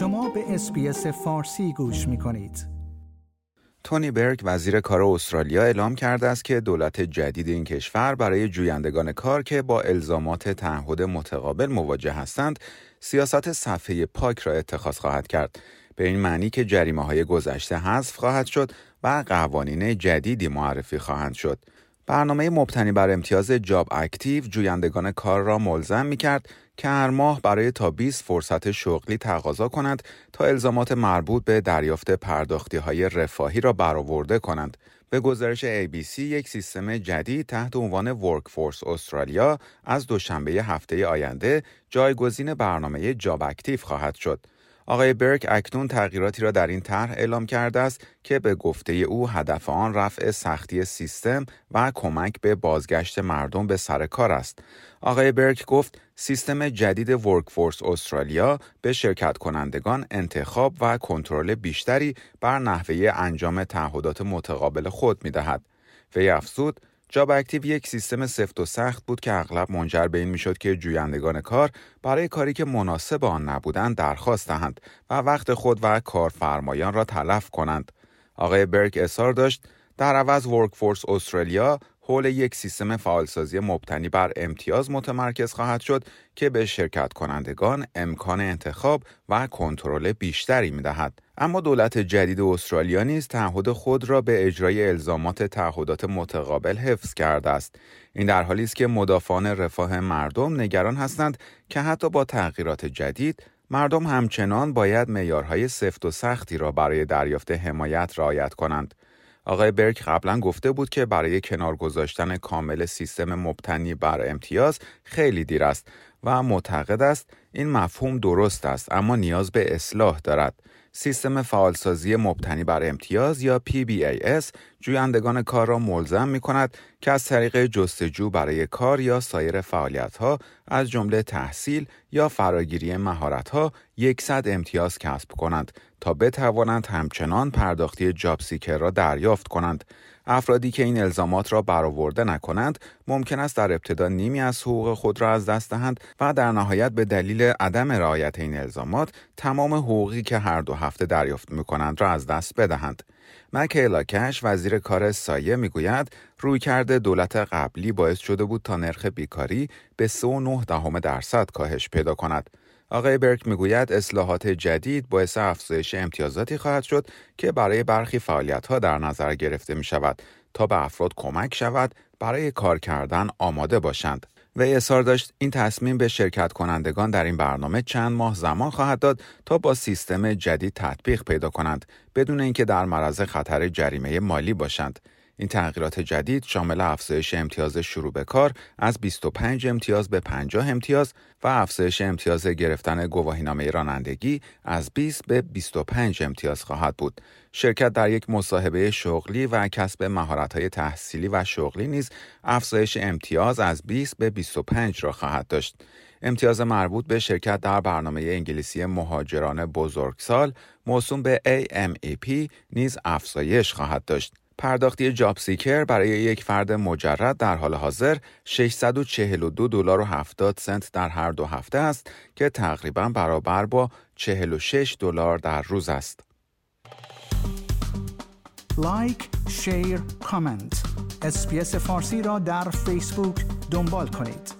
شما به SBS فارسی گوش می کنید. تونی برک وزیر کار استرالیا اعلام کرده است که دولت جدید این کشور برای جویندگان کار که با الزامات تعهد متقابل مواجه هستند سیاست صفحه پاک را اتخاذ خواهد کرد به این معنی که جریمه های گذشته حذف خواهد شد و قوانین جدیدی معرفی خواهند شد برنامه مبتنی بر امتیاز Jobactive جویندگان کار را ملزم می کرد که هر ماه برای تا 20 فرصت شغلی تقاضا کنند تا الزامات مربوط به دریافت پرداختی های رفاهی را برآورده کنند. به گزارش ABC یک سیستم جدید تحت عنوان Workforce Australia از دوشنبه هفته آینده جایگزین برنامه Jobactive خواهد شد. آقای برک اکنون تغییراتی را در این طرح اعلام کرده است که به گفته او هدف آن رفع سختی سیستم و کمک به بازگشت مردم به سر کار است. آقای برک گفت سیستم جدید Workforce Australia به شرکت کنندگان انتخاب و کنترل بیشتری بر نحوه انجام تعهدات متقابل خود می دهد. وی افزود Jobactive یک سیستم سفت و سخت بود که اغلب منجر به این می‌شد که جویندگان کار برای کاری که مناسب آن نبودند درخواست دهند و وقت خود و کارفرمایان را تلف کنند. آقای برک اصرار داشت در عوض Workforce Australia حول یک سیستم فعالسازی مبتنی بر امتیاز متمرکز خواهد شد که به شرکت کنندگان امکان انتخاب و کنترل بیشتری می دهد. اما دولت جدید استرالیا نیز تعهد خود را به اجرای الزامات تعهدات متقابل حفظ کرده است. این در حالی است که مدافعان رفاه مردم نگران هستند که حتی با تغییرات جدید مردم همچنان باید معیارهای سفت و سختی را برای دریافت حمایت رعایت کنند. آقای برک قبلا گفته بود که برای کنار گذاشتن کامل سیستم مبتنی بر امتیاز خیلی دیر است و معتقد است این مفهوم درست است اما نیاز به اصلاح دارد. سیستم فعالسازی مبتنی بر امتیاز یا PBAS جویندگان کار را ملزم می کند که از طریق جستجو برای کار یا سایر فعالیت ها از جمله تحصیل یا فراگیری مهارت ها یکصد امتیاز کسب کنند تا بتوانند همچنان پرداختی جاب سیکر را دریافت کنند. افرادی که این الزامات را برآورده نکنند ممکن است در ابتدا نیمی از حقوق خود را از دست دهند و در نهایت به دلیل عدم رعایت این الزامات تمام حقوقی که هر دو هفته دریافت می کنند را از دست بدهند. مکیلا کش وزیر کار سایه می‌گوید رویکرد دولت قبلی باعث شده بود تا نرخ بیکاری به 3.9 درصد کاهش پیدا کند. آقای برک می‌گوید اصلاحات جدید باعث افزایش امتیازاتی خواهد شد که برای برخی فعالیت ها در نظر گرفته می شود تا به افراد کمک شود برای کار کردن آماده باشند. و اظهار داشت این تصمیم به شرکت کنندگان در این برنامه چند ماه زمان خواهد داد تا با سیستم جدید تطبیق پیدا کنند بدون اینکه در معرض خطر جریمه مالی باشند. این تغییرات جدید شامل افزایش امتیاز شروع به کار از 25 امتیاز به 50 امتیاز و افزایش امتیاز گرفتن گواهینامه رانندگی از 20 به 25 امتیاز خواهد بود. شرکت در یک مصاحبه شغلی و کسب مهارت‌های تحصیلی و شغلی نیز افزایش امتیاز از 20 به 25 را خواهد داشت. امتیاز مربوط به شرکت در برنامه انگلیسی مهاجران بزرگسال موسوم به AMEP نیز افزایش خواهد داشت. پرداختی جاب سیکر برای یک فرد مجرد در حال حاضر 642 دلار و 70 سنت در هر دو هفته است که تقریبا برابر با 46 دلار در روز است. like، share، comment. SBS فارسی را در فیسبوک دنبال کنید.